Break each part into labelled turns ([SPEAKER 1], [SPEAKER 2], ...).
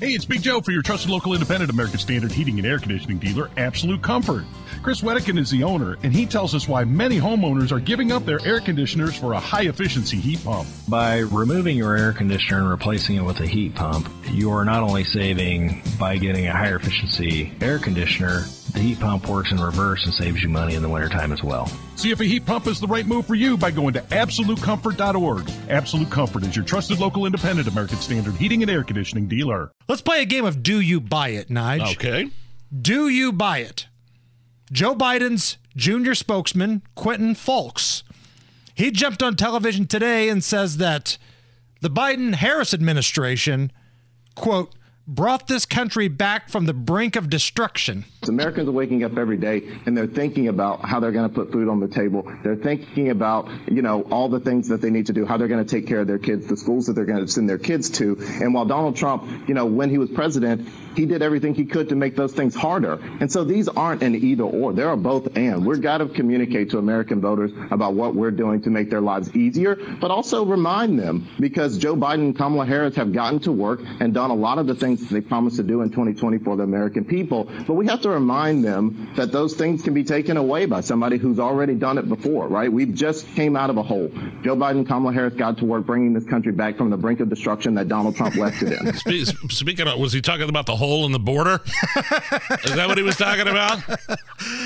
[SPEAKER 1] Hey, it's Big Joe for your trusted local independent American Standard heating and air conditioning dealer, Absolute Comfort. Chris Wedekin is the owner, and he tells us why many homeowners are giving up their air conditioners for a high efficiency heat pump.
[SPEAKER 2] By removing your air conditioner and replacing it with a heat pump, you are not only saving by getting a higher efficiency air conditioner, the heat pump works in reverse and saves you money in the wintertime as well.
[SPEAKER 1] See if a heat pump is the right move for you by going to AbsoluteComfort.org. Absolute Comfort is your trusted local independent American Standard heating and air conditioning dealer.
[SPEAKER 3] Let's play a game of Do You Buy It, Nige.
[SPEAKER 4] Okay.
[SPEAKER 3] Do you buy it? Joe Biden's junior spokesman, Quentin Fulks. He jumped on television today and says that the Biden Harris administration, quote, brought this country back from the brink of destruction.
[SPEAKER 5] Americans are waking up every day and they're thinking about how they're going to put food on the table. They're thinking about, you know, all the things that they need to do, how they're going to take care of their kids, the schools that they're going to send their kids to. And while Donald Trump, you know, when he was president, he did everything he could to make those things harder. And so these aren't an either or. There are both and. We've got to communicate to American voters about what we're doing to make their lives easier, but also remind them because Joe Biden and Kamala Harris have gotten to work and done a lot of the things that they promised to do in 2020 for the American people. But we have to remind them that those things can be taken away by somebody who's already done it before, right? We've just came out of a hole. Joe Biden Kamala Harris got to work bringing this country back from the brink of destruction that Donald Trump left it in.
[SPEAKER 4] Speaking of, was he talking about the hole in the border? Is that what he was talking about?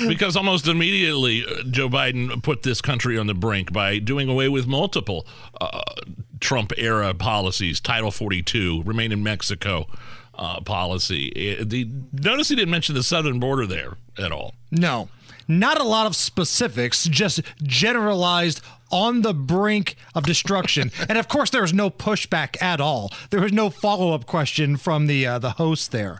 [SPEAKER 4] Because almost immediately, uh, Joe Biden put this country on the brink by doing away with multiple uh, Trump era policies, Title 42, remain in Mexico uh, policy. The, notice he didn't mention the southern border there at all.
[SPEAKER 3] No, not a lot of specifics, just generalized on the brink of destruction. and of course, there was no pushback at all. There was no follow up question from the uh, the host there.